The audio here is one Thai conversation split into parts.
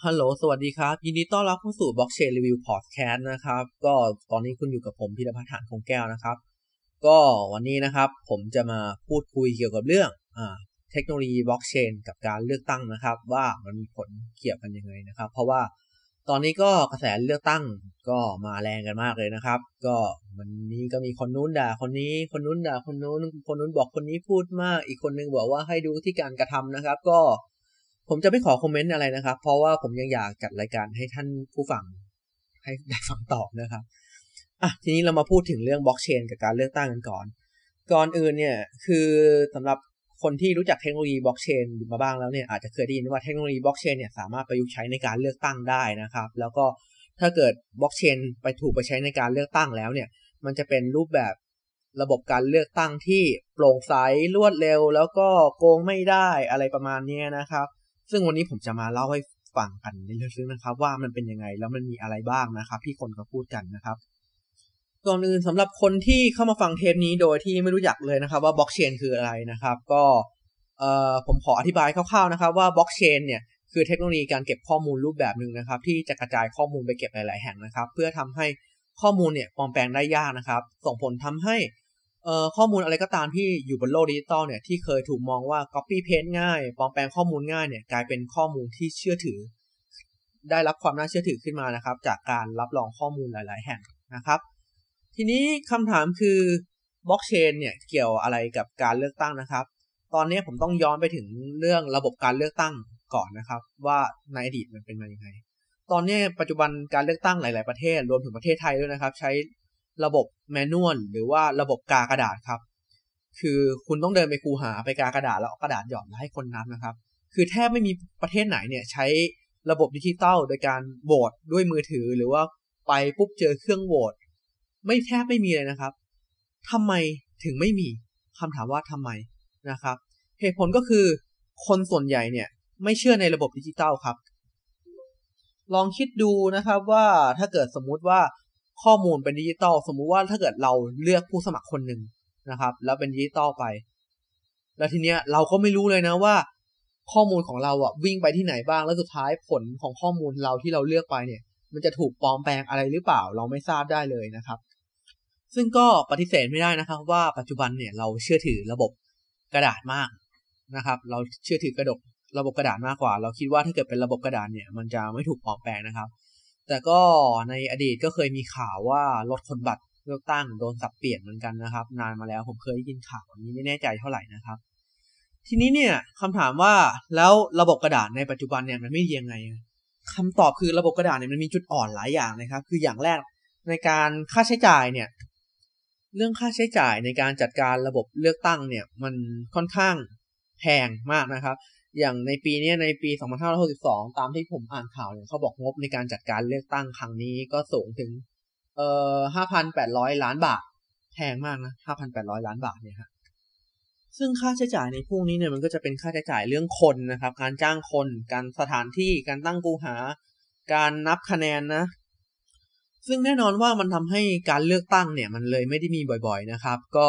ฮัลโหล สวัสดีครับ ยินดีต้อนรับเข้าสู่ Blockchain Review Podcast นะครับ ก็ตอนนี้คุณอยู่กับผมพิรพัฒน์ฐานคงแก้วนะครับ ก็วันนี้นะครับผมจะมาพูดคุยเกี่ยวกับเรื่องอ่าเทคโนโลยีบล็อกเชนกับการเลือกตั้งนะครับ ว่ามันมีผลเกี่ยวกันยังไงนะครับ เพราะว่าตอนนี้ก็กระแสเลือกตั้งก็มาแรงกันมากเลยนะครับ ก็วันนี้ก็มีคนนู้นด่าคนนี้คนนู้นด่าคนนู้นคนนู้นบอกคนนี้พูดมาก อีกคนนึงบอกว่าให้ดูที่การกระทำนะครับ ก็ ผมจะไม่ขอคอมเมนต์อะไรนะครับ เพราะว่าผมยังอยากจัดรายการให้ท่านผู้ฟังให้ได้ฟังตอบนะครับอะทีนี้เรามาพูดถึงเรื่องบล็อกเชนกับการเลือกตั้งกันก่อน ก่อนอื่นเนี่ยคือสำหรับคนที่รู้จักเทคโนโลยีบล็อกเชนมาบ้างแล้วเนี่ยอาจจะเคยได้ยินว่าเทคโนโลยีบล็อกเชนเนี่ยสามารถประยุกต์ใช้ในการเลือกตั้งได้นะครับ แล้วก็ถ้าเกิดบล็อกเชนไปถูกไปใช้ในการเลือกตั้งแล้วเนี่ย มันจะเป็นรูปแบบระบบการเลือกตั้งที่โปร่งใสรวดเร็ว แล้วก็โกงไม่ได้อะไรประมาณนี้นะครับ ซึ่งวันนี้ผมจะมาเล่าให้ฟังกันในเรื่องนะครับ ว่ามันเป็นยังไงแล้วมันมีอะไรบ้างนะครับ ที่คนเขาพูดกันนะครับก่อนอื่นสำหรับคนที่เข้ามาฟังเทปนี้โดยที่ไม่รู้จักเลยนะครับ ว่าบล็อกเชนคืออะไรนะครับ ก็เอ่อผมขออธิบายคร่าวๆนะครับ ว่าบล็อกเชนเนี่ยคือเทคโนโลยีการเก็บข้อมูลรูปแบบหนึ่งนะครับ ที่จะกระจายข้อมูลไปเก็บหลายๆแห่งนะครับ เพื่อทำให้ข้อมูลเนี่ยปลอมแปลงได้ยากนะครับ ส่งผลทำให้ เอ่อข้อมูลอะไรก็ตามที่อยู่บนโลกดิจิตอลเนี่ยที่เคยถูกมองว่า copy paste ง่ายปลอมแปลงข้อมูลง่ายเนี่ยกลายเป็นข้อมูลที่เชื่อถือ ได้รับความน่าเชื่อถือขึ้นมานะครับ จากการรับรองข้อมูลหลาย ๆ แห่งนะครับ ทีนี้คำถามคือบล็อกเชนเนี่ยเกี่ยวอะไรกับการเลือกตั้งนะครับ ตอนนี้ผมต้องย้อนไปถึงเรื่องระบบการเลือกตั้งก่อนนะครับ ว่าในอดีตมันเป็นมาอย่างไงตอนนี้ปัจจุบันการเลือกตั้งหลาย ๆ ประเทศรวมถึงประเทศไทยด้วยนะครับ ใช้ ระบบแมนนวลหรือว่าระบบกากระดาษครับ คือคุณต้องเดินไปคูหาไปกากระดาษแล้วเอากระดาษหย่อนแล้วให้คนนับนะครับ คือแทบไม่มีประเทศไหนเนี่ยใช้ระบบดิจิตอลโดยการโหวตด้วยมือถือหรือว่าไปปุ๊บเจอเครื่องโหวตไม่แทบไม่มีเลยนะครับทำไมถึงไม่มีคำถามว่าทำไมนะครับ เหตุผลก็คือคนส่วนใหญ่เนี่ยไม่เชื่อในระบบดิจิตอลครับ ลองคิดดูนะครับว่าถ้าเกิดสมมุติว่า ข้อมูลเป็นดิจิตอลสมมุติว่าถ้าเกิดเราเลือกผู้สมัครคนหนึ่งนะครับ แล้วเป็นดิจิตอลไป แล้วทีเนี้ยเราก็ไม่รู้เลยนะว่า ข้อมูลของเราอะวิ่งไปที่ไหนบ้างแล้วสุดท้ายผลของข้อมูลเราที่เราเลือกไปเนี่ย มันจะถูกปลอมแปลงอะไรหรือเปล่า เราไม่ทราบได้เลยนะครับ ซึ่งก็ปฏิเสธไม่ได้นะครับ ว่าปัจจุบันเนี่ยเราเชื่อถือระบบกระดาษมากนะครับ เราเชื่อถือกระดกระบบกระดาษมากกว่า เราคิดว่าถ้าเกิดเป็นระบบกระดาษเนี่ย มันจะไม่ถูกปลอมแปลงนะครับ แต่ก็ในอดีตก็เคยมีข่าวว่ารถคนบัตรเลือกตั้งโดนสับเปลี่ยนเหมือนกันนะครับ นานมาแล้วผมเคยได้ยินข่าวนี้ไม่แน่ใจเท่าไหร่นะครับ ทีนี้เนี่ยคำถามว่าแล้วระบบกระดาษในปัจจุบันเนี่ยมันไม่ดียังไงคำตอบคือระบบกระดาษเนี่ยมันมีจุดอ่อนหลายอย่างนะครับ คืออย่างแรกในการค่าใช้จ่ายเนี่ย เรื่องค่าใช้จ่ายในการจัดการระบบเลือกตั้งเนี่ย มันค่อนข้างแพงมากนะครับ อย่างในปีนี้ในปี 2562 ตามที่ผมอ่านข่าวเนี่ยเขาบอกงบในการจัดการเลือกตั้งครั้งนี้ก็สูงถึง เอ่อ 5,800 ล้านบาท แพงมากนะ 5,800 ล้านบาทเนี่ยฮะ ซึ่งค่าใช้จ่ายในพวกนี้เนี่ยมันก็จะเป็นค่าใช้จ่ายเรื่องคนนะครับ การจ้างคน การสถานที่ การตั้งกูหา การนับคะแนนนะ ซึ่งแน่นอนว่ามันทำให้การเลือกตั้งเนี่ยมันเลยไม่ได้มีบ่อยๆนะครับ ก็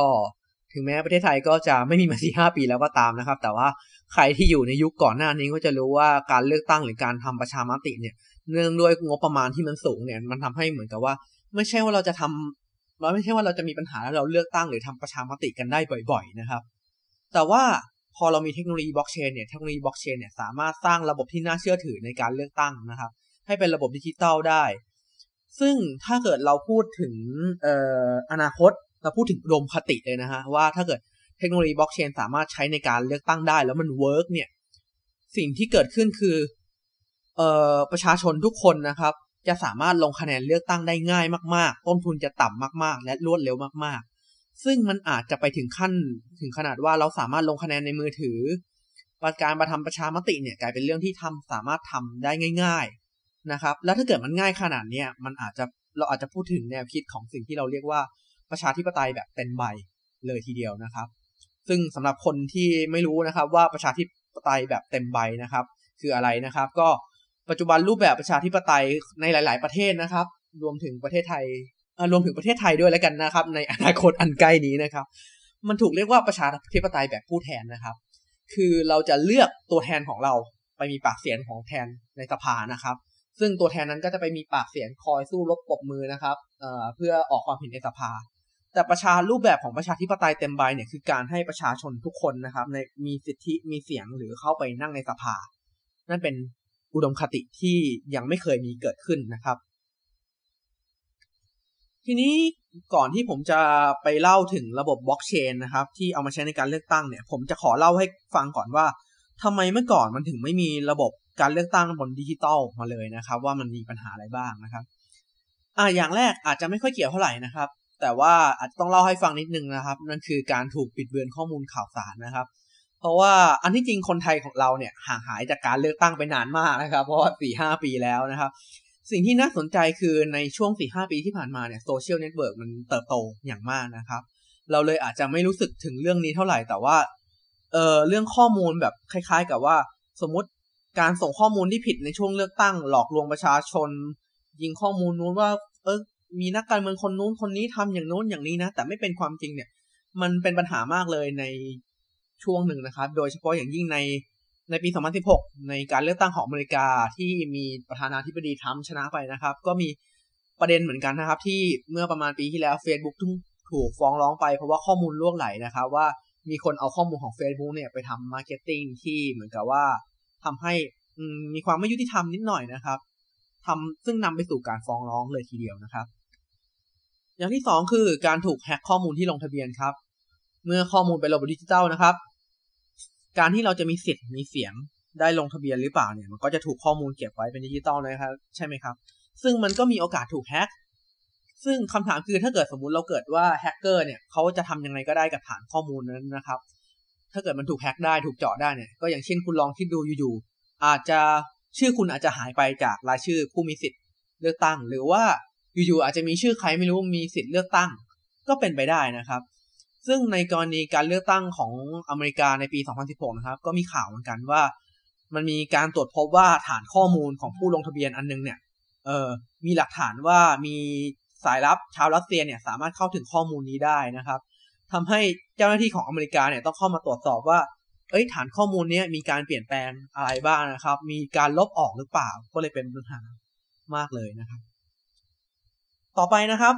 ถึงแม้ประเทศไทยก็จะไม่มีมาสี่ห้าปีแล้วก็ตามนะครับ แต่ว่า ใครที่อยู่ในยุคก่อนหน้านี้ก็จะรู้ว่าการเลือกตั้งหรือการทำประชามติเนี่ยเนื่องด้วยงบประมาณที่มันสูงเนี่ย มันทำให้เหมือนกับว่า ไม่ใช่ว่าเราจะทำเราไม่ใช่ว่าเราจะมีปัญหาแล้วเราเลือกตั้งหรือทำประชามติกันได้บ่อยๆนะครับ แต่ว่าพอเรามีเทคโนโลยีบล็อกเชนเนี่ยเทคโนโลยีบล็อกเชนเนี่ยสามารถสร้างระบบที่น่าเชื่อถือในการเลือกตั้งนะครับ ให้เป็นระบบดิจิตอลได้ ซึ่งถ้าเกิดเราพูดถึงอออนาคตเราพูดถึงอุดมคติเลยนะฮะว่าถ้าเกิด เทคโนโลยีบล็อกเชนสามารถใช้ในการเลือกตั้งได้ แล้วมัน work เนี่ย สิ่งที่เกิดขึ้นคือเอ่อประชาชนทุกคนนะครับ จะสามารถลงคะแนนเลือกตั้งได้ง่ายมาก ๆ ต้นทุนจะต่ำมาก ๆ และรวดเร็วมาก ๆ ซึ่งมันอาจจะไปถึงขั้นถึงขนาดว่าเราสามารถลงคะแนนในมือถือการมาทำประชามติเนี่ยกลายเป็นเรื่องที่ทำสามารถทำได้ง่าย ๆนะครับ แล้วถ้าเกิดมันง่ายขนาดเนี้ยมันอาจจะเราอาจจะพูดถึงแนวคิดของสิ่งที่เราเรียกว่าประชาธิปไตยแบบเต็มใบเลยทีเดียวนะครับ ซึ่งสำหรับคนที่ไม่รู้นะครับว่าประชาธิปไตยแบบเต็มใบนะครับ คืออะไรนะครับ ก็ปัจจุบันรูปแบบประชาธิปไตยในหลาย ๆ ประเทศนะครับ รวมถึงประเทศไทยรวมถึงประเทศไทยด้วยแล้วกันนะครับ ในอนาคตอันใกล้นี้นะครับ มันถูกเรียกว่าประชาธิปไตยแบบผู้แทนนะครับ คือเราจะเลือกตัวแทนของเราไปมีปากเสียงของแทนในสภานะครับ ซึ่งตัวแทนนั้นก็จะไปมีปากเสียงคอยสู้รบปรบมือนะครับเเพื่อออกความเห็นในสภา แต่ประชารูปแบบของประชาธิปไตยเต็มใบเนี่ยคือการให้ประชาชนทุกคนนะครับ ในมีสิทธิมีเสียงหรือเข้าไปนั่งในสภา นั่นเป็นอุดมคติที่ยังไม่เคยมีเกิดขึ้นนะครับ ทีนี้ก่อนที่ผมจะไปเล่าถึงระบบบล็อกเชนนะครับ ที่เอามาใช้ในการเลือกตั้งเนี่ย ผมจะขอเล่าให้ฟังก่อนว่าทำไมเมื่อก่อนมันถึงไม่มีระบบการเลือกตั้งบนดิจิตอลมาเลยนะครับ ว่ามันมีปัญหาอะไรบ้างนะครับอ่าอย่างแรกอาจจะไม่ค่อยเกี่ยวเท่าไหร่นะครับ แต่ว่าอาจจะต้องเล่าให้ฟังนิดนึงนะครับ นั่นคือการถูกปิดเบือนข้อมูลข่าวสารนะครับ เพราะว่าอันที่จริงคนไทยของเราเนี่ยห่างหายจากการเลือกตั้งไปนานมากนะครับ เพราะว่าสี่ห้าปีแล้วนะครับ สิ่งที่น่าสนใจคือในช่วงสี่ห้าปีที่ผ่านมาเนี่ย social network มันเติบโตอย่างมากนะครับ เราเลยอาจจะไม่รู้สึกถึงเรื่องนี้เท่าไหร่แต่ว่าเออเรื่องข้อมูลแบบคล้าย ๆ กับว่า สมมติการส่งข้อมูลที่ผิดในช่วงเลือกตั้ง หลอกลวงประชาชน ยิงข้อมูลนู้นว่าเออ มีนักการเมืองคนนู้นคนนี้ทำอย่างนู้นอย่างนี้นะ แต่ไม่เป็นความจริงเนี่ย มันเป็นปัญหามากเลยในช่วงหนึ่งนะครับ โดยเฉพาะอย่างยิ่งในในปี 2016 ในการเลือกตั้งของอเมริกาที่มีประธานาธิบดีทรัมป์ชนะไปนะครับ ก็มีประเด็นเหมือนกันนะครับ ที่เมื่อประมาณปีที่แล้ว Facebook ทุกถูกฟ้องร้องไปเพราะว่าข้อมูลรั่วไหลนะครับ ว่ามีคนเอาข้อมูลของ Facebook เนี่ยไปทำ marketing ที่เหมือนกับว่าทำให้มีความไม่ยุติธรรมนิดหน่อยนะครับทำซึ่งนำไปสู่การฟ้องร้องเลยทีเดียวนะครับ อย่างที่สองคือการถูกแฮ็กข้อมูลที่ลงทะเบียนครับ เมื่อข้อมูลเป็นระบบดิจิตอลนะครับ การที่เราจะมีสิทธิ์มีเสียงได้ลงทะเบียนหรือเปล่าเนี่ยมันก็จะถูกข้อมูลเก็บไว้เป็นดิจิตอลนะครับ ใช่ไหมครับ ซึ่งมันก็มีโอกาสถูกแฮ็กซึ่งคำถามคือถ้าเกิดสมมุติเราเกิดว่าแฮกเกอร์เนี่ยเขาจะทำยังไงก็ได้กับฐานข้อมูลนั้นนะครับ ถ้าเกิดมันถูกแฮกได้ถูกเจาะได้เนี่ยก็อย่างเช่นคุณลองคิดดูอยู่ๆอาจจะชื่อคุณอาจจะหายไปจากรายชื่อผู้มีสิทธิ์เลือกตั้ง หรือว่า อยู่ๆอาจจะมีชื่อใครไม่รู้มีสิทธิ์เลือกตั้ง ก็เป็นไปได้นะครับ ซึ่งในกรณีการเลือกตั้งของอเมริกาในปี 2016 นะครับ ก็มีข่าวเหมือนกันว่า มันมีการตรวจพบว่าฐานข้อมูลของผู้ลงทะเบียนอันนึงเนี่ยเออมีหลักฐานว่ามีสายลับชาวรัสเซียเนี่ยสามารถเข้าถึงข้อมูลนี้ได้นะครับทำให้เจ้าหน้าที่ของอเมริกาเนี่ยต้องเข้ามาตรวจสอบว่า เอ้ยฐานข้อมูลนี้มีการเปลี่ยนแปลงอะไรบ้างนะครับ มีการลบออกหรือเปล่า ก็เลยเป็นปัญหามากเลยนะครับ ต่อไปนะครับ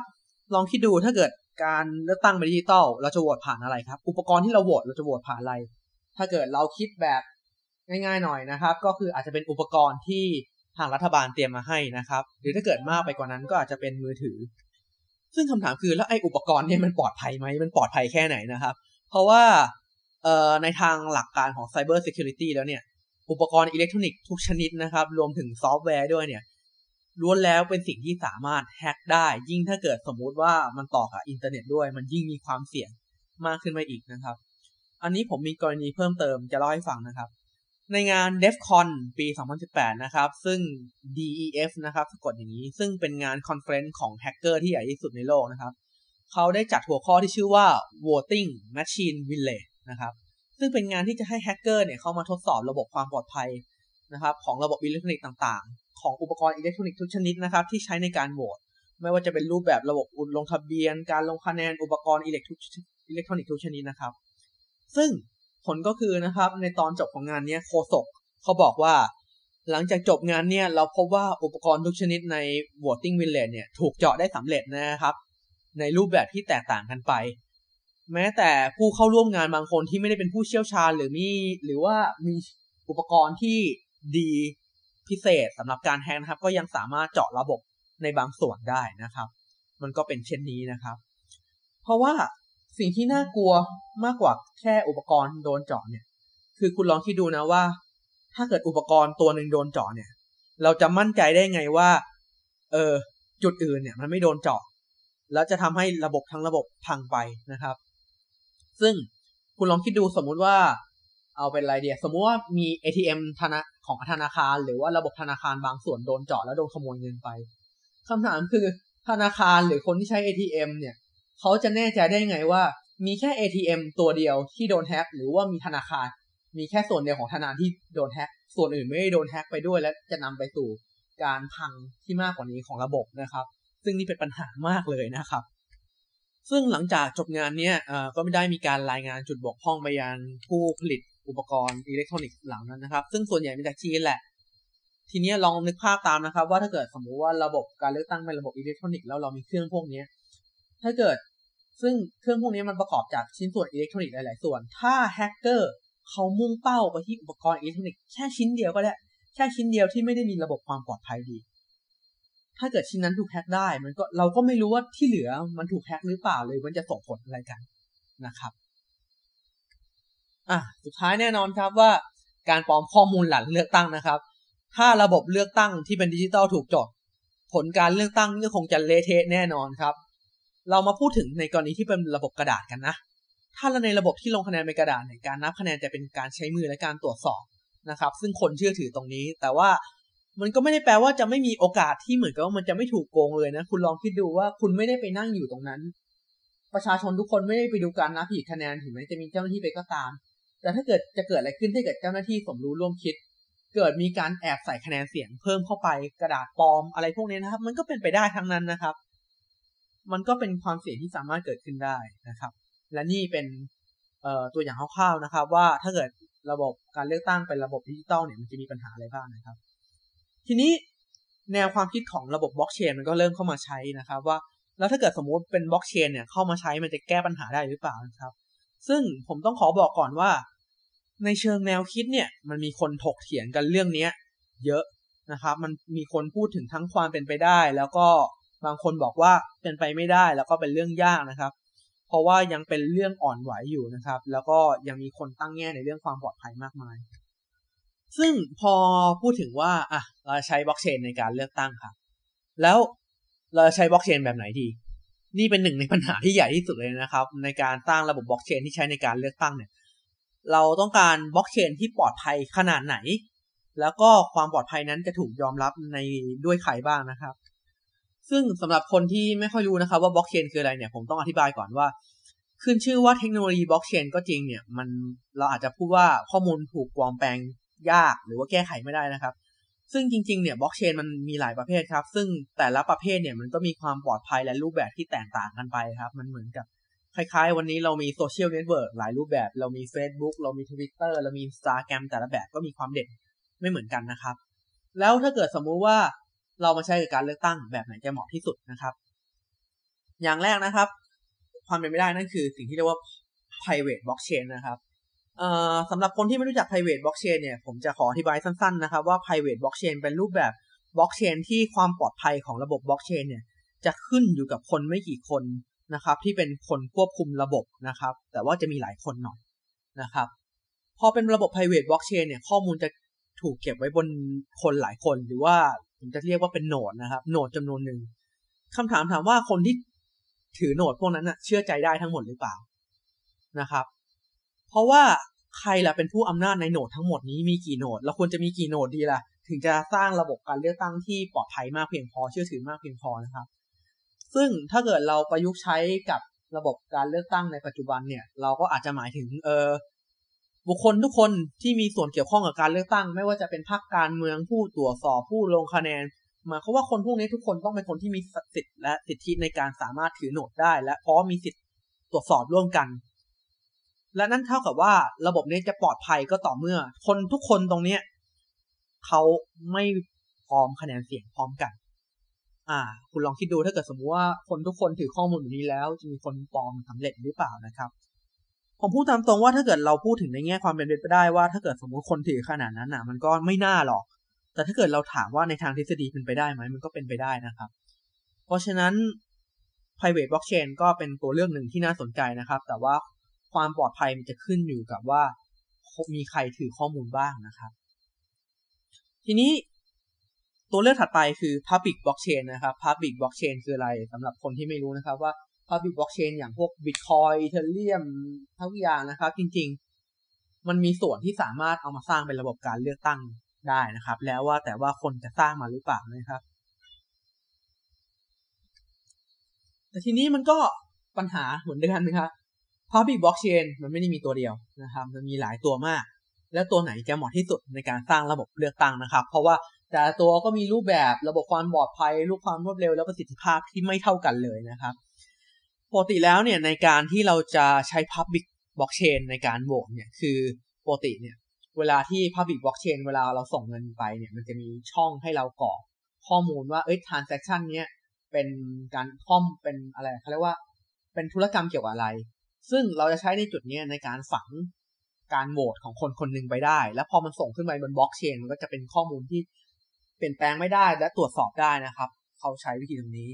ลองคิดดูถ้าเกิดการเลือกตั้งเป็นดิจิตอลเราจะโหวตผ่านอะไรครับ อุปกรณ์ที่เราโหวตเราจะโหวตผ่านอะไร ถ้าเกิดเราคิดแบบง่ายๆหน่อยนะครับ ก็คืออาจจะเป็นอุปกรณ์ที่ทางรัฐบาลเตรียมมาให้นะครับ หรือถ้าเกิดมากไปกว่านั้นก็อาจจะเป็นมือถือ ซึ่งคำถามคือแล้วไอ้อุปกรณ์เนี่ยมันปลอดภัยไหมมันปลอดภัยแค่ไหนนะครับ เพราะว่าในทางหลักการของ Cyber Security แล้วเนี่ย อุปกรณ์อิเล็กทรอนิกส์ทุกชนิดนะครับ รวมถึงซอฟต์แวร์ด้วยเนี่ย ล้วนแล้วเป็นสิ่งที่สามารถแฮ็กได้ ยิ่งถ้าเกิดสมมุติว่ามันต่อกับอินเทอร์เน็ตด้วย มันยิ่งมีความเสี่ยงมากขึ้นไปอีกนะครับ อันนี้ผมมีกรณีเพิ่มเติมจะเล่าให้ฟังนะครับ ในงาน DEFCON ปี 2018 นะครับ ซึ่ง DEF นะครับสะกดอย่างนี้ ซึ่งเป็นงาน conference ของแฮกเกอร์ที่ใหญ่ที่สุดในโลกนะครับ เขาได้จัดหัวข้อที่ชื่อว่า voting machine village นะครับ ซึ่งเป็นงานที่จะให้แฮกเกอร์เนี่ยเข้ามาทดสอบระบบความปลอดภัยนะครับของระบบอิเล็กทรอนิกส์ต่าง ของอุปกรณ์อิเล็กทรอนิกส์ทุกชนิดนะครับที่ใช้ในการโหวตไม่ว่าจะเป็นรูปแบบระบบอุ่นลงทะเบียน การลงคะแนนอุปกรณ์อิเล็กทรอนิกส์ทุกชนิดนะครับ ซึ่งผลก็คือนะครับในตอนจบของงานนี้โฆษกเขาบอกว่า หลังจากจบงานเนี่ยเราพบว่าอุปกรณ์ทุกชนิดใน voting village เนี่ยถูกเจาะได้สำเร็จนะครับ ในรูปแบบที่แตกต่างกันไป แม้แต่ผู้เข้าร่วมงานบางคนที่ไม่ได้เป็นผู้เชี่ยวชาญหรือมีหรือว่ามีอุปกรณ์ที่ดี พิเศษสำหรับการแฮงนะครับ ก็ยังสามารถเจาะระบบในบางส่วนได้นะครับ มันก็เป็นเช่นนี้นะครับ เพราะว่าสิ่งที่น่ากลัวมากกว่าแค่อุปกรณ์โดนเจาะเนี่ย คือคุณลองคิดดูนะว่า ถ้าเกิดอุปกรณ์ตัวหนึ่งโดนเจาะเนี่ย เราจะมั่นใจได้ไงว่า เออจุดอื่นเนี่ย มันไม่โดนเจาะ แล้วจะทำให้ระบบทั้งระบบพังไปนะครับ ซึ่งคุณลองคิดดูสมมุติว่า เอาเป็นไรเดียสมมุติว่ามี ATM ธนาของธนาคาร หรือว่าระบบธนาคารบางส่วนโดนเจาะแล้วโดนขโมยเงินไปคำถามคือธนาคารหรือคนที่ใช้ ATM เนี่ยเขาจะแน่ใจได้ไงว่า มีแค่ ATM ตัวเดียวที่โดนแฮ็กหรือว่ามีธนาคาร มีแค่ส่วนเดียวของธนาคารที่โดนแฮ็กส่วนอื่นไม่ได้โดนแฮ็กไปด้วย และจะนำไปสู่การพังที่มากกว่านี้ของระบบนะครับ ซึ่งนี่เป็นปัญหามากเลยนะครับ ซึ่งหลังจากจบงานเนี้ยก็ไม่ได้มีการรายงานจุดบกพร่องไปยังผู้ผลิต อุปกรณ์อิเล็กทรอนิกส์เหล่านั้นนะครับ ซึ่งส่วนใหญ่มาจากจีนแหละ ทีนี้ลองนึกภาพตามนะครับ ว่าถ้าเกิดสมมุติว่าระบบการเลือกตั้งเป็นระบบอิเล็กทรอนิกส์แล้วเรามีเครื่องพวกนี้ถ้าเกิดซึ่งเครื่องพวกนี้มันประกอบจากชิ้นส่วนอิเล็กทรอนิกส์หลาย ๆ ส่วน ถ้าแฮกเกอร์เขามุ่งเป้าไปที่อุปกรณ์อิเล็กทรอนิกส์แค่ชิ้นเดียวก็ได้ แค่ชิ้นเดียวที่ไม่ได้มีระบบความปลอดภัยดี ถ้าเกิดชิ้นนั้นถูกแฮกได้ มันก็เราก็ไม่รู้ว่าที่เหลือมันถูกแฮกหรือเปล่าเลย มันจะส่งผลอะไรกันนะครับ อะสุดท้ายแน่นอนครับว่าการปลอมข้อมูลหลังเลือกตั้งนะครับ ถ้าระบบเลือกตั้งที่เป็นดิจิตอลถูกจด ผลการเลือกตั้งก็คงจะเละเทะแน่นอนครับ เรามาพูดถึงในกรณีที่เป็นระบบกระดาษกันนะ ถ้าในระบบที่ลงคะแนนเป็นกระดาษเนี่ยการนับคะแนนจะเป็นการใช้มือและการตรวจสอบนะครับ ซึ่งคนเชื่อถือตรงนี้ แต่ว่ามันก็ไม่ได้แปลว่าจะไม่มีโอกาสที่เหมือนกับว่ามันจะไม่ถูกโกงเลยนะ คุณลองคิดดูว่าคุณไม่ได้ไปนั่งอยู่ตรงนั้น ประชาชนทุกคนไม่ได้ไปดูการนับผิดคะแนนถึงแม้จะมีเจ้าหน้าที่ไปก็ตาม แต่ถ้าเกิดจะเกิดอะไรขึ้นถ้าเกิดเจ้าหน้าที่สมรู้ร่วมคิด เกิดมีการแอบใส่คะแนนเสียงเพิ่มเข้าไปกระดาษปลอมอะไรพวกนี้นะครับ มันก็เป็นไปได้ทั้งนั้นนะครับ มันก็เป็นความเสี่ยงที่สามารถเกิดขึ้นได้นะครับ และนี่เป็นตัวอย่างคร่าวๆนะครับ ว่าถ้าเกิดระบบการเลือกตั้งเป็นระบบดิจิตอลเนี่ยมันจะมีปัญหาอะไรบ้างนะครับ ทีนี้แนวความคิดของระบบบล็อกเชนมันก็เริ่มเข้ามาใช้นะครับ ว่าแล้วถ้าเกิดสมมุติเป็นบล็อกเชนเนี่ยเข้ามาใช้มันจะแก้ปัญหาได้หรือเปล่านะครับ ซึ่งผมต้องขอบอกก่อนว่า ในเชิงแนวคิดเนี่ย มันมีคนถกเถียงกันเรื่องนี้เยอะนะครับ มันมีคนพูดถึงทั้งความเป็นไปได้ แล้วก็บางคนบอกว่าเป็นไปไม่ได้แล้วก็เป็นเรื่องยากนะครับ เพราะว่ายังเป็นเรื่องอ่อนไหวอยู่นะครับ แล้วก็ยังมีคนตั้งแง่ในเรื่องความปลอดภัยมากมาย ซึ่งพอพูดถึงว่าอะเราใช้บล็อกเชนในการเลือกตั้งครับแล้วเราใช้บล็อกเชนแบบไหนดีนี่เป็นหนึ่งในปัญหาที่ใหญ่ที่สุดเลยนะครับ ในการสร้างระบบบล็อกเชนที่ใช้ในการเลือกตั้งเนี่ย เราต้องการบล็อกเชนที่ปลอดภัยขนาดไหน แล้วก็ความปลอดภัยนั้นจะถูกยอมรับในด้วยใครบ้างนะครับ ซึ่งสำหรับคนที่ไม่ค่อยรู้นะครับว่าบล็อกเชนคืออะไรเนี่ยผมต้องอธิบายก่อนว่า ขึ้นชื่อว่าเทคโนโลยีบล็อกเชนก็จริงเนี่ยมันเราอาจจะพูดว่าข้อมูลถูกปลอมแปลงยากหรือว่าแก้ไขไม่ได้นะครับ ซึ่งจริงๆเนี่ยบล็อกเชนมันมีหลายประเภทครับ ซึ่งแต่ละประเภทเนี่ยมันก็มีความปลอดภัยและรูปแบบที่แตกต่างกันไปครับ มันเหมือนกับ คล้ายๆ วันนี้เรามีโซเชียลเน็ตเวิร์กหลายรูปแบบ เรามี Facebook เรามี Twitter เรามี Instagram แต่ละแบบก็มีความเด่นไม่เหมือนกันนะครับ แล้วถ้าเกิดสมมุติว่าเรามาใช้กับการเลือกตั้งแบบไหนจะเหมาะที่สุดนะครับ อย่างแรกนะครับ ความเป็นไปได้นั่นคือสิ่งที่เรียกว่า private blockchain นะครับสำหรับคนที่ไม่รู้จัก private blockchain เนี่ยผมจะขออธิบายสั้นๆนะครับว่า private blockchain เป็นรูปแบบบล็อกเชนที่ความปลอดภัยของระบบบล็อกเชนเนี่ยจะขึ้นอยู่กับคนไม่กี่คน นะครับ ที่เป็นคนควบคุมระบบนะครับ แต่ว่าจะมีหลายคนหน่อยนะครับ พอเป็นระบบ private blockchain เนี่ยข้อมูลจะถูกเก็บไว้บนคนหลายคน หรือว่าผมจะเรียกว่าเป็นโหนดนะครับ โหนดจำนวนหนึ่งคำถามถามว่าคนที่ถือโหนดพวกนั้นนะเชื่อใจได้ทั้งหมดหรือเปล่านะครับ เพราะว่าใครล่ะเป็นผู้อำนาจในโหนดทั้งหมดนี้มีกี่โหนดเราควรจะมีกี่โหนดดีล่ะ ถึงจะสร้างระบบการเลือกตั้งที่ปลอดภัยมากเพียงพอเชื่อถือมากเพียงพอนะครับ ซึ่งถ้าเกิดเราประยุกต์ใช้กับระบบการเลือกตั้งในปัจจุบันเนี่ย เราก็อาจจะหมายถึงเออบุคคลทุกคนที่มีส่วนเกี่ยวข้องกับการเลือกตั้ง ไม่ว่าจะเป็นพรรคการเมืองผู้ตรวจสอบผู้ลงคะแนนหมายความว่าคนพวกนี้ทุกคนต้องเป็นคนที่มีสิทธิ์และสิทธิในการสามารถถือโหนดได้ และพราะมีสิทธิตรวจสอบร่วมกัน และนั่นเท่ากับว่าระบบนี้จะปลอดภัยก็ต่อเมื่อ คนทุกคนตรงเนี้ยเขาไม่พร้อมคะแนนเสียงพร้อมกัน อ่า คุณลองคิดดูถ้าเกิดสมมติว่าคนทุกคนถือข้อมูลแบบนี้แล้ว จะมีคนปลอมสำเร็จหรือเปล่านะครับ ผมพูดตามตรงว่าถ้าเกิดเราพูดถึงในแง่ความเป็นไปได้ว่า ถ้าเกิดสมมติคนถือขนาดนั้นอะ มันก็ไม่น่าหรอก แต่ถ้าเกิดเราถามว่าในทางทฤษฎีเป็นไปได้ไหมมันก็เป็นไปได้นะครับ เพราะฉะนั้น private blockchain ก็เป็นตัวเลือกหนึ่งที่น่าสนใจนะครับ แต่ว่าความปลอดภัยมันจะขึ้นอยู่กับว่ามีใครถือข้อมูลบ้างนะครับ ทีนี้ ตัวเลือกถัดไปคือ Public Blockchain นะครับ Public Blockchain คืออะไรสำหรับคนที่ไม่รู้นะครับว่า Public Blockchain อย่างพวก Bitcoin Ethereum ทุกอย่างนะครับ จริง ๆ มันมีส่วนที่สามารถเอามาสร้างเป็นระบบการเลือกตั้งได้นะครับ แล้วว่าแต่ว่าคนจะสร้างมาหรือเปล่านะครับ แต่ทีนี้มันก็ปัญหาเหมือนเดิมนะครับ Public Blockchain มันไม่ได้มีตัวเดียวนะครับ มันมีหลายตัวมาก แล้วตัวไหนจะเหมาะที่สุดในการสร้างระบบเลือกตั้งนะครับ เพราะว่า แต่ตัวก็มีรูปแบบระบบความปลอดภัยรูปความรวดเร็ว และประสิทธิภาพที่ไม่เท่ากันเลยนะครับปกติแล้วเนี่ยในการที่เราจะใช้ Public Blockchain ในการโหวตเนี่ยคือปกติเนี่ยเวลาที่ Public Blockchain เวลาเราส่งเงินไปเนี่ยมันจะมีช่องให้เรากรอกข้อมูลว่าเอ้ย transaction เนี้ยเป็นการข้อมเป็นอะไรเขาเรียกว่าเป็นธุรกรรมเกี่ยวกับอะไร ซึ่งเราจะใช้ในจุดนี้ในการฝังการโหวตของคนคนหนึ่งไปได้ แล้วพอมันส่งขึ้นไปบนบล็อกเชนมันก็จะเป็นข้อมูลที่ เปลี่ยนแปลงไม่ได้และตรวจสอบได้นะครับ เขาใช้วิธีตรงนี้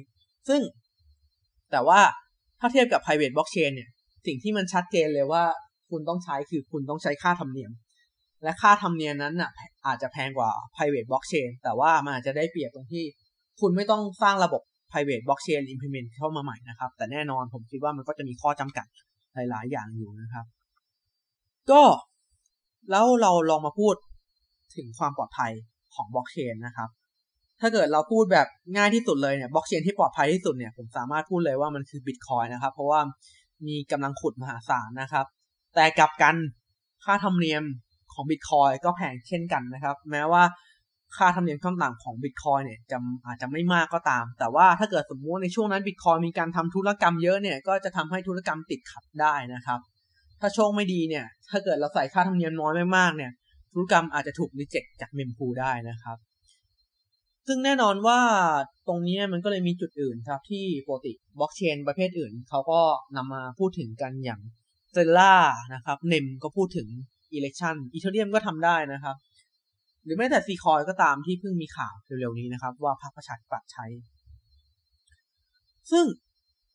ซึ่งแต่ว่าถ้าเทียบกับ private blockchain เนี่ย สิ่งที่มันชัดเจนเลยว่าคุณต้องใช้คือคุณต้องใช้ค่าธรรมเนียม และค่าธรรมเนียมนั้นน่ะอาจจะแพงกว่า private blockchain แต่ว่ามันอาจจะได้เปรียบตรงที่ คุณไม่ต้องสร้างระบบ private blockchain implement เข้ามาใหม่นะครับ แต่แน่นอนผมคิดว่ามันก็จะมีข้อจำกัดหลาย ๆ อย่างอยู่นะครับ ก็แล้วเราลองมาพูดถึงความปลอดภัย ของบล็อกเชนนะครับ ถ้าเกิดเราพูดแบบง่ายที่สุดเลยเนี่ยบล็อกเชนที่ปลอดภัยที่สุดเนี่ยผมสามารถพูดเลยว่ามันคือบิตคอยนะครับ เพราะว่ามีกำลังขุดมหาศาลนะครับ แต่กลับกันค่าธรรมเนียมของบิตคอยก็แพงเช่นกันนะครับ แม้ว่าค่าธรรมเนียมขั้นต่ำของบิตคอยเนี่ยจะอาจจะไม่มากก็ตาม แต่ว่าถ้าเกิดสมมุติในช่วงนั้นบิตคอยมีการทำธุรกรรมเยอะเนี่ยก็จะทำให้ธุรกรรมติดขัดได้นะครับ ถ้าโชคไม่ดีเนี่ย ถ้าเกิดเราใส่ค่าธรรมเนียมน้อยไม่มากเนี่ย ธุรกรรมอาจจะถูกรีเจ็คจากเมมพูได้นะครับ ซึ่งแน่นอนว่าตรงนี้มันก็เลยมีจุดอื่นครับ ที่ปกติบล็อกเชนประเภทอื่น เขาก็นำมาพูดถึงกันอย่าง Stellar นะครับ NEM ก็พูดถึง election Ethereum ก็ทำได้นะครับ หรือแม้แต่ Zcoin ก็ตามที่เพิ่งมีข่าวเร็วๆนี้นะครับ ว่าพรรคประชาธิปัตย์ใช้ ซึ่ง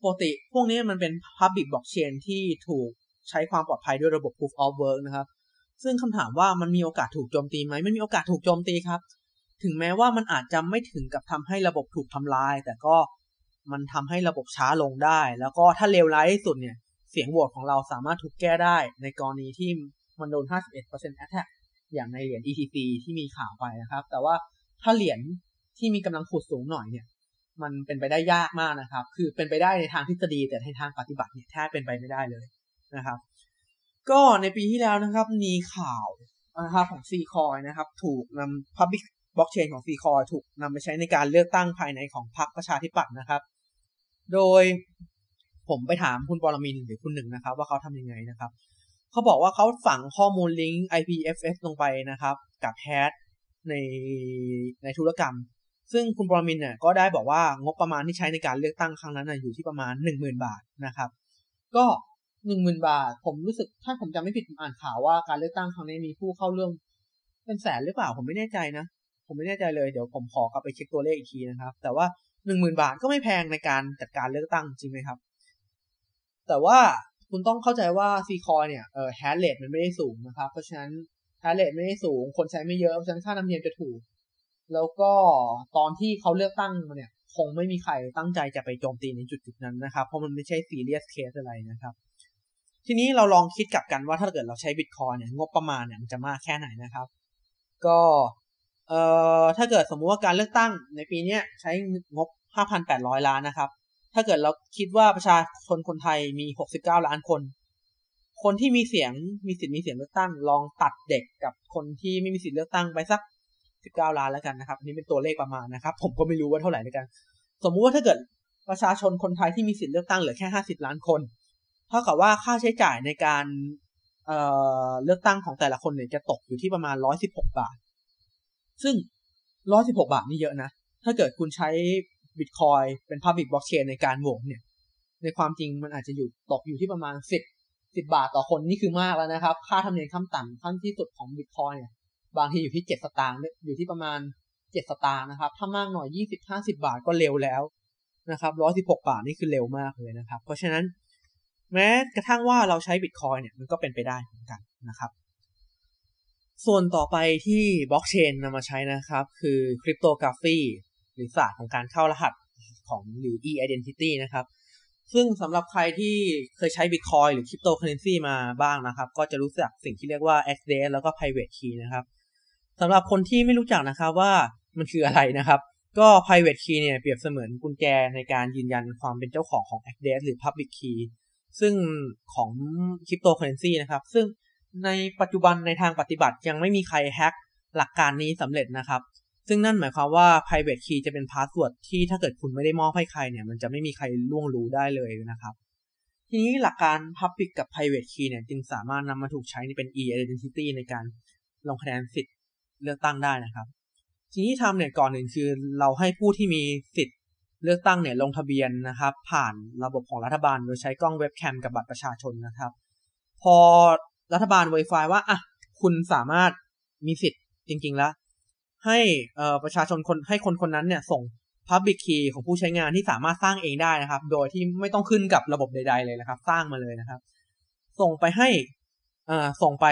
ปกติพวกนี้มันเป็น Public Blockchain ที่ถูกใช้ความปลอดภัยด้วยระบบ Proof of Work นะครับ ซึ่งคำถามว่ามันมีโอกาสถูกโจมตีไหมมันมีโอกาสถูกโจมตีครับ ถึงแม้ว่ามันอาจจะไม่ถึงกับทำให้ระบบถูกทำลาย แต่ก็มันทำให้ระบบช้าลงได้ แล้วก็ถ้าเลวร้ายที่สุดเนี่ย เสียงโหวตของเราสามารถถูกแก้ได้ ในกรณีที่มันโดน 51% attack อย่างในเหรียญ ETC ที่มีข่าวไปนะครับ แต่ว่าถ้าเหรียญที่มีกำลังขุดสูงหน่อยเนี่ย มันเป็นไปได้ยากมากนะครับ คือเป็นไปได้ในทางทฤษฎีแต่ในทางปฏิบัติเนี่ยแทบเป็นไปไม่ได้เลยนะครับ ก็ในปีที่แล้วนะครับมีข่าวนะครับของ c c o i นะครับ ถูกนำ Public Blockchain ของ c c o i ถูกนำไปใช้ในการเลือกตั้งภายในของพรรคประชาธิปัตย์นะครับ โดยผมไปถามคุณปรมินหรือคุณหนึ่งนะครับ ว่าเขาทำยังไงนะครับ เขาบอกว่าเขาฝังข้อมูลลิงก์ IPFS ลงไปนะครับ กับแฮชในในธุรกรรม ซึ่งคุณปรมินเนี่ยก็ได้บอกว่างบประมาณที่ใช้ในการเลือกตั้งครั้งนั้นอยู่ที่ประมาณ 10,000 บาทนะครับ ก็ หนึ่งหมื่นบาท ผมรู้สึกถ้าผมจำไม่ผิดอ่านข่าวว่าการเลือกตั้งครั้งนี้มีผู้เข้าร่วมเป็นแสนหรือเปล่าผมไม่แน่ใจนะ ผมไม่แน่ใจเลยเดี๋ยวผมขอกลับไปเช็คตัวเลขอีกทีนะครับ แต่ว่าหนึ่งหมื่นบาทก็ไม่แพงในการจัดการเลือกตั้งจริงไหมครับ แต่ว่าคุณต้องเข้าใจว่า Zcoin เนี่ยเออ hash rate มันไม่ได้สูงนะครับ เพราะฉะนั้น hash rate ไม่ได้สูง คนใช้ไม่เยอะเพราะฉะนั้นค่าธรรมเนียมจะถูก แล้วก็ตอนที่เขาเลือกตั้งมาเนี่ย คงไม่มีใครตั้งใจจะไปโจมตีในจุดจุดนั้นนะครับ เพราะมันไม่ใช่ serious case อะไรนะครับ ทีนี้เราลองคิดกลับกันว่าถ้าเกิดเราใช้บิตคอยเนี่ยงบประมาณเนี่ยมันจะมากแค่ไหนนะครับ ก็เอ่อถ้าเกิดสมมุติว่าการเลือกตั้งในปีนี้ใช้งบ 5,800 ล้านนะครับ ถ้าเกิดเราคิดว่าประชาชนคนไทยมี 69 ล้านคน คนที่มีเสียงมีสิทธิ์มีเสียงเลือกตั้ง ลองตัดเด็กกับคนที่ไม่มีสิทธิ์เลือกตั้งไปสัก 19 ล้านแล้วกันนะครับอันนี้เป็นตัวเลขประมาณนะครับ ผมก็ไม่รู้ว่าเท่าไหร่แล้วกัน สมมุติว่าถ้าเกิดประชาชนคนไทยที่มีสิทธิ์เลือกตั้งเหลือแค่ 50 ล้านคน เท่ากับว่าค่าใช้จ่ายในการเอ่อเลือกตั้งของแต่ละคนเนี่ยจะตกอยู่ที่ประมาณ116บหกบาท ซึ่ง116บหกบาทนี่เยอะนะ ถ้าเกิดคุณใช้บิตคอยเป็น Public Blockchain ในการโหวตเนี่ย ในความจริงมันอาจจะอยู่ตกอยู่ที่ประมาณ10 10บาทต่อคนนี่คือมากแล้วนะครับ ค่าธรรมเนียมขั้นต่ำขั้นที่สุดของบิตคอยเนี่ย บางทีอยู่ที่7สตางค์อยู่ที่ประมาณ7สตางค์นะครับ ถ้ามากหน่อย20 50บห้าสิบาทก็เร็วแล้วนะครับ116บาทนี่คือเร็วมากเลยนะครับ เพราะฉะนั้น แม้กระทั่งว่าเราใช้บิตคอยเนี่ยมันก็เป็นไปได้เหมือนกันนะครับ ส่วนต่อไปที่บล็อกเชนนำมาใช้นะครับ คือคริปโตกราฟีหรือศาสตร์ของการเข้ารหัสของหรือ e-identity นะครับ ซึ่งสำหรับใครที่เคยใช้ Bitcoin หรือ Cryptocurrency มาบ้างนะครับ ก็จะรู้จักสิ่งที่เรียกว่า XDS แล้วก็ Private Key นะครับสำหรับคนที่ไม่รู้จักนะครับว่ามันคืออะไรนะครับ ก็ private key เนี่ยเปรียบเสมือนกุญแจในการยืนยันความเป็นเจ้าของของ address หรือ public key ซึ่งของ cryptocurrency นะครับ ซึ่งในปัจจุบันในทางปฏิบัติยังไม่มีใครแฮ็กหลักการนี้สำเร็จนะครับ ซึ่งนั่นหมายความว่า private key จะเป็น password ที่ถ้าเกิดคุณไม่ได้มอบให้ใครเนี่ย มันจะไม่มีใครล่วงรู้ได้เลยนะครับ ทีนี้หลักการ Public กับ Private Key เนี่ยจึงสามารถนำมาถูกใช้ในเป็น e-identity ในการลงคะแนนสิทธิ์เลือกตั้งได้นะครับสิ่งที่ทำเนี่ยก่อนหนึ่งคือเราให้ผู้ที่มีสิทธิ์ เลือกตั้งเนี่ยลงทะเบียนนะครับ ผ่านระบบของรัฐบาลโดยใช้กล้องเว็บแคมกับบัตรประชาชนนะครับ พอรัฐบาล Wi-Fi ว่าอะคุณสามารถมีสิทธิ์จริง ๆ แล้ว ให้ประชาชนคนให้คนคนนั้นเนี่ยส่ง Public Key ของผู้ใช้งานที่สามารถสร้างเองได้นะครับ โดยที่ไม่ต้องขึ้นกับระบบใด ๆ เลยนะครับ สร้างมาเลยนะครับ ส่งไปให้อ่าส่งไป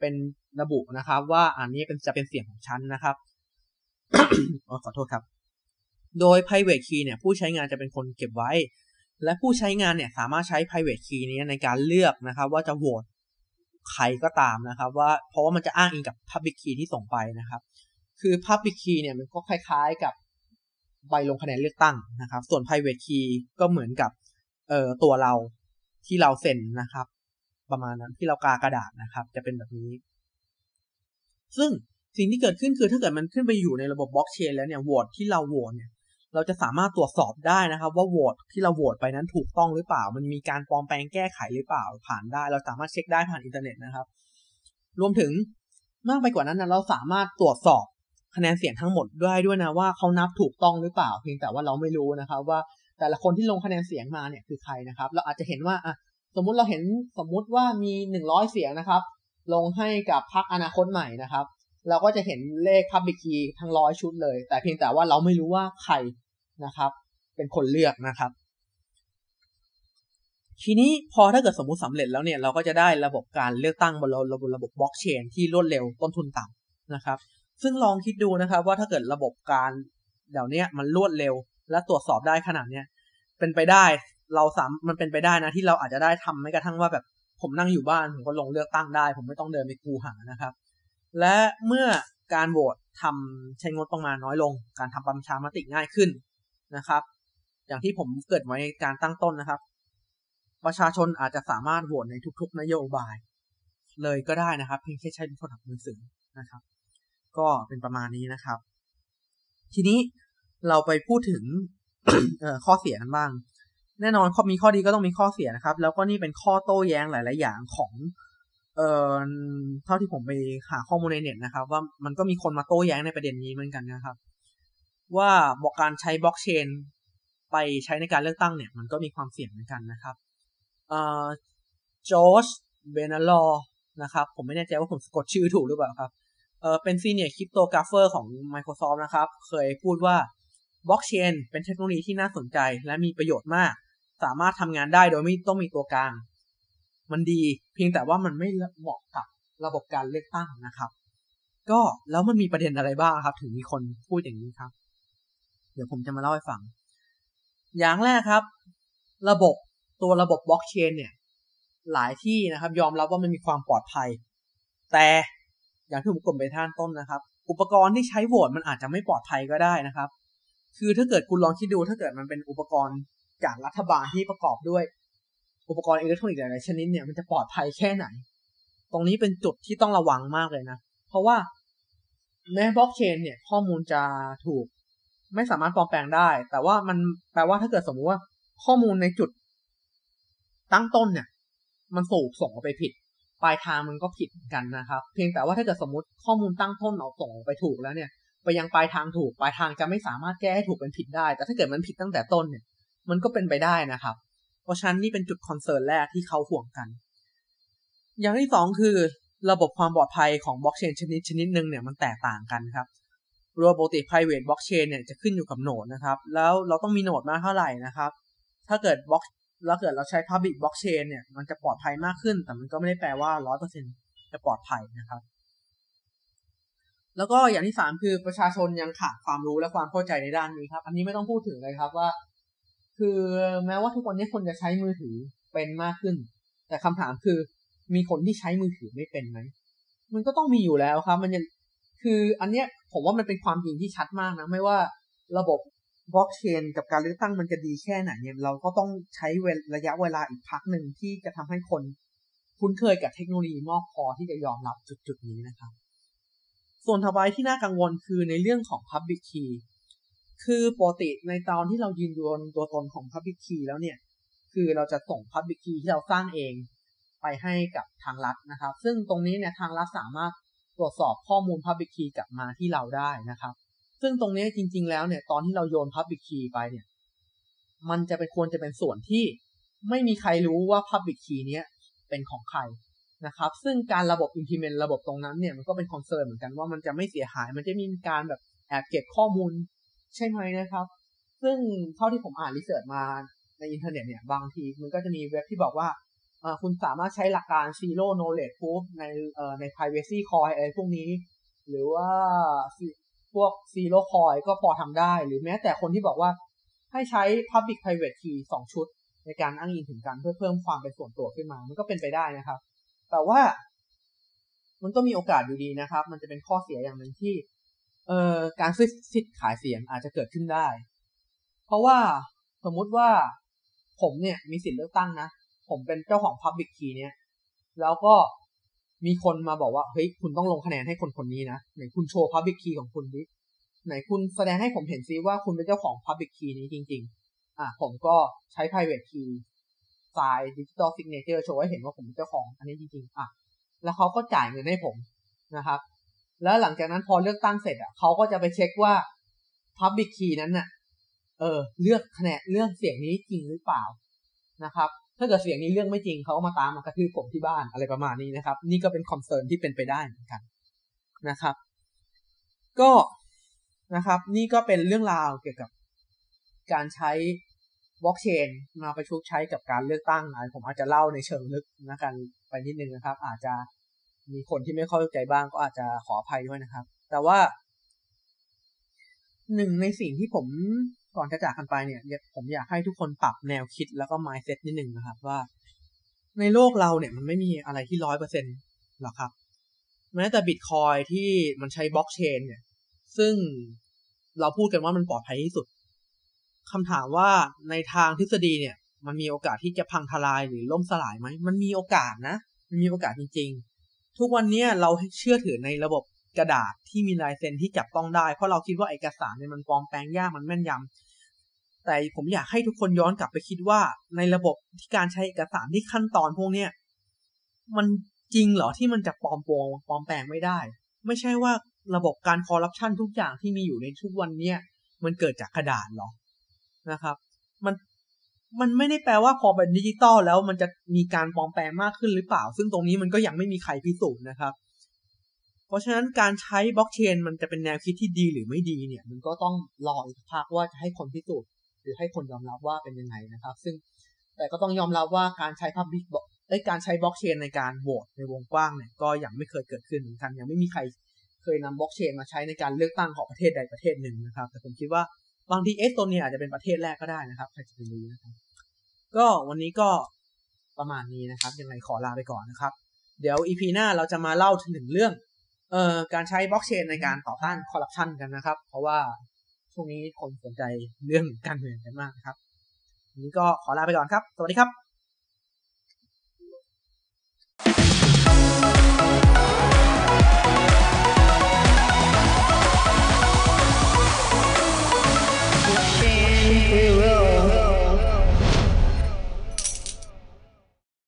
เป็นระบุนะครับ ว่าอันนี้เป็นจะเป็นเสียงของฉันนะครับขอโทษครับ โดย private key เนี่ยผู้ใช้งานจะเป็นคนเก็บไว้ และผู้ใช้งานเนี่ยสามารถใช้ private key นี้ในการเลือกนะครับ ว่าจะโหวตใครก็ตามนะครับ ว่าเพราะว่ามันจะอ้างอิงกับ public key ที่ส่งไปนะครับ คือ public key เนี่ยมันก็คล้ายๆกับใบลงคะแนนเลือกตั้งนะครับ ส่วน private key ก็เหมือนกับเอ่อตัวเราที่เราเซ็นนะครับ ประมาณนั้นที่เรากากระดาษนะครับ จะเป็นแบบนี้ ซึ่งสิ่งที่เกิดขึ้นคือถ้าเกิดมันขึ้นไปอยู่ในระบบบล็อกเชนแล้วเนี่ยโหวตที่เราโหวตเนี่ย เราจะสามารถตรวจสอบได้นะครับ ว่าโหวตที่เราโหวตไปนั้นถูกต้องหรือเปล่า มันมีการปลอมแปลงแก้ไขหรือเปล่าผ่านได้ เราสามารถเช็คได้ผ่านอินเทอร์เน็ตนะครับ รวมถึงมากไปกว่านั้นนะเราสามารถตรวจสอบคะแนนเสียงทั้งหมดได้ด้วยนะว่าเขานับถูกต้องหรือเปล่า เพียงแต่ว่าเราไม่รู้นะครับ ว่าแต่ละคนที่ลงคะแนนเสียงมาเนี่ยคือใครนะครับ เราอาจจะเห็นว่าอะสมมุติเราเห็นสมมุติว่ามีหนึ่งร้อยเสียงนะครับ ลงให้กับพรรคอนาคตใหม่นะครับ เราก็จะเห็นเลข Public Key ทั้งร้อยชุดเลย แต่เพียงแต่ว่าเราไม่รู้ว่าใคร นะครับ เป็นคนเลือกนะครับ ทีนี้พอถ้าเกิดสมมุติสำเร็จแล้วเนี่ยเราก็จะได้ระบบการเลือกตั้งบนระบบระบบบล็อกเชนที่รวดเร็วต้นทุนต่ำนะครับ ซึ่งลองคิดดูนะครับ ว่าถ้าเกิดระบบการเดี๋ยวนี้มันรวดเร็ว และตรวจสอบได้ขนาดเนี้ยเป็นไปได้เราสามมันเป็นไปได้นะที่เราอาจจะได้ทำไม่กระทั่งว่าแบบผมนั่งอยู่บ้านผมก็ลงเลือกตั้งได้ ผมไม่ต้องเดินไปกูหานะครับ และเมื่อการโหวตทำใช้งบประมาณน้อยลง การทำประชามติง่ายขึ้น นะครับ อย่างที่ผมเกิดไว้การตั้งต้นนะครับ ประชาชนอาจจะสามารถโหวตในทุก ๆ นโยบาย เลยก็ได้นะครับ เพียงแค่ใช้โทรศัพท์มือถือนะครับ ก็เป็นประมาณนี้นะครับ ทีนี้เราไปพูดถึงข้อเสียกันบ้าง แน่นอนข้อมีข้อดีก็ต้องมีข้อเสียนะครับ แล้วก็นี่เป็นข้อโต้แย้งหลาย ๆ อย่างของเอ่อเท่าที่ผมไปหาข้อมูลในเน็ตนะครับ ว่ามันก็มีคนมาโต้แย้งในประเด็นนี้เหมือนกันนะครับ ว่าบอกการใช้บล็อกเชนไปใช้ในการเลือกตั้งเนี่ย มันก็มีความเสี่ยงเหมือนกันนะครับJosh Benaloh นะครับ ผมไม่แน่ใจว่าผมสะกดชื่อถูกหรือเปล่าครับเออเป็น senior cryptographer ของ Microsoft นะครับ เคยพูดว่าบล็อกเชนเป็นเทคโนโลยีที่น่าสนใจและมีประโยชน์มาก สามารถทำงานได้โดยไม่ต้องมีตัวกลาง มันดี เพียงแต่ว่ามันไม่เหมาะกับระบบการเลือกตั้งนะครับ ก็แล้วมันมีประเด็นอะไรบ้างครับ ถึงมีคนพูดอย่างนี้ครับ เดี๋ยวผมจะมาเล่าให้ฟัง อย่างแรกครับ ระบบตัวระบบบล็อกเชนเนี่ย หลายที่นะครับ ยอมรับว่ามันมีความปลอดภัย แต่อย่างที่ผมกล่าวไปตอนต้นนะครับ อุปกรณ์ที่ใช้โหวตมันอาจจะไม่ปลอดภัยก็ได้นะครับ คือถ้าเกิดคุณลองคิดดูถ้าเกิดมันเป็นอุปกรณ์จากรัฐบาลที่ประกอบด้วย อุปกรณ์อิเล็กทรอนิกส์หลายชนิดเนี่ยมันจะปลอดภัยแค่ไหน ตรงนี้เป็นจุดที่ต้องระวังมากเลยนะ เพราะว่าแม้บล็อกเชนเนี่ยข้อมูลจะถูก ไม่สามารถปลอมแปลงได้ แต่ว่ามันแปลว่าถ้าเกิดสมมติว่า ข้อมูลในจุดตั้งต้นเนี่ย มันสูกส่งออกไปผิด ปลายทางมันก็ผิดกันนะครับ เพียงแต่ว่าถ้าเกิดสมมติข้อมูลตั้งต้นเราส่งไปถูกแล้วเนี่ย ไปยังปลายทางถูก ปลายทางจะไม่สามารถแก้ให้ถูกเป็นผิดได้ แต่ถ้าเกิดมันผิดตั้งแต่ต้นเนี่ย มันก็เป็นไปได้นะครับ เพราะฉะนั้นนี่เป็นจุดคอนเซิร์นแรกที่เขาห่วงกัน อย่างที่สองคือระบบความปลอดภัยของบล็อกเชนชนิดชนิดหนึ่งเนี่ยมันแตกต่างกันครับ โดยปกติ private blockchain เนี่ยจะขึ้นอยู่กับโนดนะครับ แล้วเราต้องมีโนดมากเท่าไหร่นะครับ ถ้าเกิดบล็อกแล้วเกิดเราใช้ public blockchain เนี่ย มันจะปลอดภัยมากขึ้น แต่มันก็ไม่ได้แปลว่าร้อยเปอร์เซ็นจะปลอดภัยนะครับ แล้วก็อย่างที่สามคือประชาชนยังขาดความรู้และความเข้าใจในด้านนี้ครับ อันนี้ไม่ต้องพูดถึงเลยครับว่า คือแม้ว่าทุกวันนี้คนจะใช้มือถือเป็นมากขึ้น แต่คำถามคือมีคนที่ใช้มือถือไม่เป็นไหมมันก็ต้องมีอยู่แล้วครับ มันยัง คืออันเนี้ยผมว่ามันเป็นความจริงที่ชัดมากนะ ไม่ว่าระบบบล็อกเชนกับการเลือกตั้งมันจะดีแค่ไหนเนี่ยเราก็ต้องใช้ระยะเวลาอีกพักหนึ่งที่จะทำให้คนคุ้นเคยกับเทคโนโลยีมากพอที่จะยอมรับจุดๆนี้นะครับ ส่วนถัดไปที่น่ากังวลคือในเรื่องของ Public Key คือปกติในตอนที่เรายืนยันตัวตนของ Public Key แล้วเนี่ย คือเราจะส่ง Public Key ที่เราสร้างเองไปให้กับทางรัฐนะครับ ซึ่งตรงนี้เนี่ยทางรัฐสามารถ ตรวจสอบข้อมูล Public Key กลับมาที่เราได้นะครับ ซึ่งตรงนี้จริง ๆ แล้วเนี่ยตอนที่เราโยน Public Key ไปเนี่ย มันจะเป็นควรจะเป็นส่วนที่ไม่มีใครรู้ว่า Public Key เนี้ยเป็นของใครนะครับ ซึ่งการระบบ implement ระบบตรงนั้นเนี่ยมันก็เป็นคอนเซิร์นเหมือนกันว่ามันจะไม่เสียหาย มันจะมีการแบบแอบเก็บข้อมูลใช่ไหมนะครับ ซึ่งเท่าที่ผมอ่านรีเสิร์ชมาในอินเทอร์เน็ตเนี่ยบางทีมันก็จะมีเว็บที่บอกว่า คุณสามารถใช้หลักการ zero knowledge proof ในใน privacy coin อะไรพวกนี้ หรือว่าพวก zero coin ก็พอทำได้ หรือแม้แต่คนที่บอกว่าให้ใช้ public private key สองชุด ในการอ้างอิงถึงกันเพื่อเพิ่มความเป็นส่วนตัวขึ้นมา มันก็เป็นไปได้นะครับ แต่ว่ามันก็มีโอกาสอยู่ดีนะครับ มันจะเป็นข้อเสียอย่างหนึ่งที่ เอ่อ การซื้อสิทธิ์ขายเสียงอาจจะเกิดขึ้นได้ เพราะว่าสมมุติว่าผมเนี่ยมีสิทธิ์เลือกตั้งนะ ผมเป็นเจ้าของ Public Key เนี่ย แล้วก็มีคนมาบอกว่า เฮ้ย คุณต้องลงคะแนนให้คนคนนี้นะ ไหนคุณโชว์ Public Key ของคุณดิ ไหนคุณแสดงให้ผมเห็นซิว่าคุณเป็นเจ้าของ Public Key นี้จริง ๆ อะ ผมก็ใช้ Private Key ไฟล์ Digital Signature โชว์ให้เห็นว่าผมเป็นเจ้าของ อันนี้จริง ๆ อะ แล้วเขาก็จ่ายเงินให้ผมนะครับ แล้วหลังจากนั้นพอเลือกตั้งเสร็จอะเขาก็จะไปเช็คว่า Public Key นั้นน่ะ เออ เลือกคะแนนเลือกเสียงนี้จริงหรือเปล่านะครับ ถ้าเกิดเสียงนี้เลือกไม่จริงเขาก็มาตามมากระทืบผมที่บ้านอะไรประมาณนี้นะครับ นี่ก็เป็น concern ที่เป็นไปได้เหมือนกันนะครับ ก็นะครับ นี่ก็เป็นเรื่องราวเกี่ยวกับการใช้บล็อกเชนมาประยุกต์ใช้กับการเลือกตั้งผมอาจจะเล่าในเชิงลึกนะกันไปนิดนึงนะครับ อาจจะมีคนที่ไม่เข้าใจบ้างก็อาจจะขออภัยด้วยนะครับ แต่ว่าหนึ่งในสิ่งที่ผม ก่อนจะจากกันไปเนี่ย ผมอยากให้ทุกคนปรับแนวคิดแล้วก็ mindset นิดนึงนะครับ ว่า ในโลกเราเนี่ยมันไม่มีอะไรที่ร้อยเปอร์เซ็นต์หรอกครับ แม้แต่บิตคอยที่มันใช้บล็อกเชนเนี่ย ซึ่งเราพูดกันว่ามันปลอดภัยที่สุดคำถามว่าในทางทฤษฎีเนี่ย มันมีโอกาสที่จะพังทลายหรือล่มสลายไหม มันมีโอกาสนะ มันมีโอกาสจริง ๆ ทุกวันนี้เราเชื่อถือในระบบ กระดาษที่มีลายเซ็นที่จับต้องได้ เพราะเราคิดว่าเอกสารเนี่ยมันปลอมแปลงยากมันแม่นยำแต่ผมอยากให้ทุกคนย้อนกลับไปคิดว่าในระบบที่การใช้เอกสารที่ขั้นตอนพวกเนี้ยมันจริงเหรอที่มันจะปลอมโปงปลอมแปลงไม่ได้ ไม่ใช่ว่าระบบการคอร์รัปชันทุกอย่างที่มีอยู่ในทุกวันเนี้ยมันเกิดจากกระดาษหรอนะครับ มันมันไม่ได้แปลว่าพอเป็นดิจิตอลแล้วมันจะมีการปลอมแปลงมากขึ้นหรือเปล่า ซึ่งตรงนี้มันก็ยังไม่มีใครพิสูจน์นะครับ เพราะฉะนั้นการใช้บล็อกเชนมันจะเป็นแนวคิดที่ดีหรือไม่ดีเนี่ย มันก็ต้องรออีกพักว่าจะให้คนพิสูจน์หรือให้คนยอมรับว่าเป็นยังไงนะครับ ซึ่งแต่ก็ต้องยอมรับว่าการใช้ public block การใช้บล็อกเชนในการโหวตในวงกว้างเนี่ยก็ยังไม่เคยเกิดขึ้นเหมือนกันยังไม่มีใครเคยนำบล็อกเชนมาใช้ในการเลือกตั้งของประเทศใดประเทศหนึ่งนะครับ แต่ผมคิดว่าบางทีเอสโตเนียอาจจะเป็นประเทศแรกก็ได้นะครับใครจะไปรู้นะครับก็วันนี้ก็ประมาณนี้นะครับ ยังไงขอลาไปก่อนนะครับ เดี๋ยว EP หน้าเราจะมาเล่าถึงเรื่อง เอ่อการใช้บล็อกเชนในการต่อต้านคอร์รัปชันกันนะครับ เพราะว่าช่วงนี้คนสนใจเรื่องการเมืองกันมากนะครับวันนี้ก็ขอลาไปก่อนครับ สวัสดีครับ